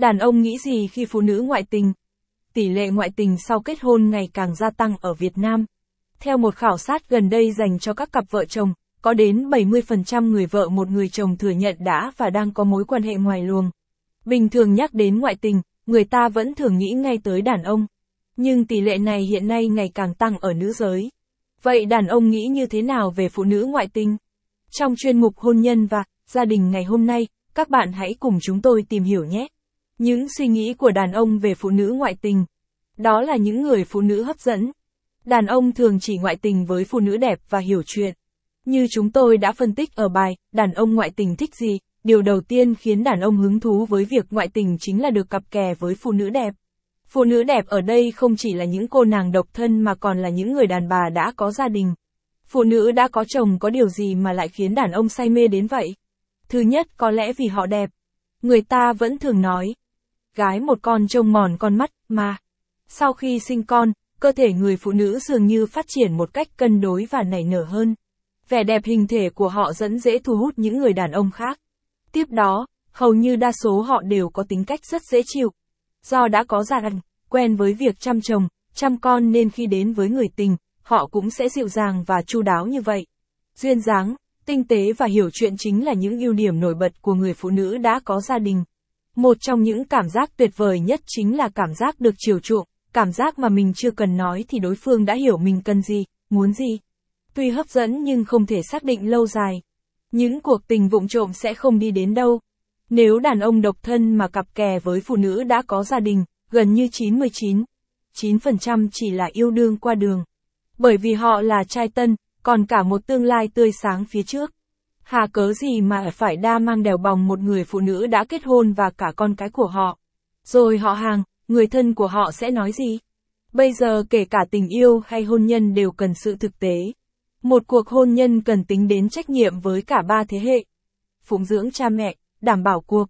Đàn ông nghĩ gì khi phụ nữ ngoại tình? Tỷ lệ ngoại tình sau kết hôn ngày càng gia tăng ở Việt Nam. Theo một khảo sát gần đây dành cho các cặp vợ chồng, có đến 70% người vợ một người chồng thừa nhận đã và đang có mối quan hệ ngoài luồng. Bình thường nhắc đến ngoại tình, người ta vẫn thường nghĩ ngay tới đàn ông. Nhưng tỷ lệ này hiện nay ngày càng tăng ở nữ giới. Vậy đàn ông nghĩ như thế nào về phụ nữ ngoại tình? Trong chuyên mục hôn nhân và gia đình ngày hôm nay, các bạn hãy cùng chúng tôi tìm hiểu nhé. Những suy nghĩ của đàn ông về phụ nữ ngoại tình. Đó là những người phụ nữ hấp dẫn. Đàn ông thường chỉ ngoại tình với phụ nữ đẹp và hiểu chuyện. Như chúng tôi đã phân tích ở bài, đàn ông ngoại tình thích gì, điều đầu tiên khiến đàn ông hứng thú với việc ngoại tình chính là được cặp kè với phụ nữ đẹp. Phụ nữ đẹp ở đây không chỉ là những cô nàng độc thân mà còn là những người đàn bà đã có gia đình. Phụ nữ đã có chồng có điều gì mà lại khiến đàn ông say mê đến vậy? Thứ nhất có lẽ vì họ đẹp. Người ta vẫn thường nói, gái một con trông mòn con mắt, mà. Sau khi sinh con, cơ thể người phụ nữ dường như phát triển một cách cân đối và nảy nở hơn. Vẻ đẹp hình thể của họ dẫn dễ thu hút những người đàn ông khác. Tiếp đó, hầu như đa số họ đều có tính cách rất dễ chịu. Do đã có gia đình, quen với việc chăm chồng, chăm con nên khi đến với người tình, họ cũng sẽ dịu dàng và chu đáo như vậy. Duyên dáng, tinh tế và hiểu chuyện chính là những ưu điểm nổi bật của người phụ nữ đã có gia đình. Một trong những cảm giác tuyệt vời nhất chính là cảm giác được chiều chuộng, cảm giác mà mình chưa cần nói thì đối phương đã hiểu mình cần gì, muốn gì. Tuy hấp dẫn nhưng không thể xác định lâu dài. Những cuộc tình vụng trộm sẽ không đi đến đâu. Nếu đàn ông độc thân mà cặp kè với phụ nữ đã có gia đình, gần như 99, 9% chỉ là yêu đương qua đường. Bởi vì họ là trai tân, còn cả một tương lai tươi sáng phía trước. Hà cớ gì mà phải đa mang đèo bòng một người phụ nữ đã kết hôn và cả con cái của họ. Rồi họ hàng, người thân của họ sẽ nói gì? Bây giờ kể cả tình yêu hay hôn nhân đều cần sự thực tế. Một cuộc hôn nhân cần tính đến trách nhiệm với cả ba thế hệ. Phụng dưỡng cha mẹ, đảm bảo cuộc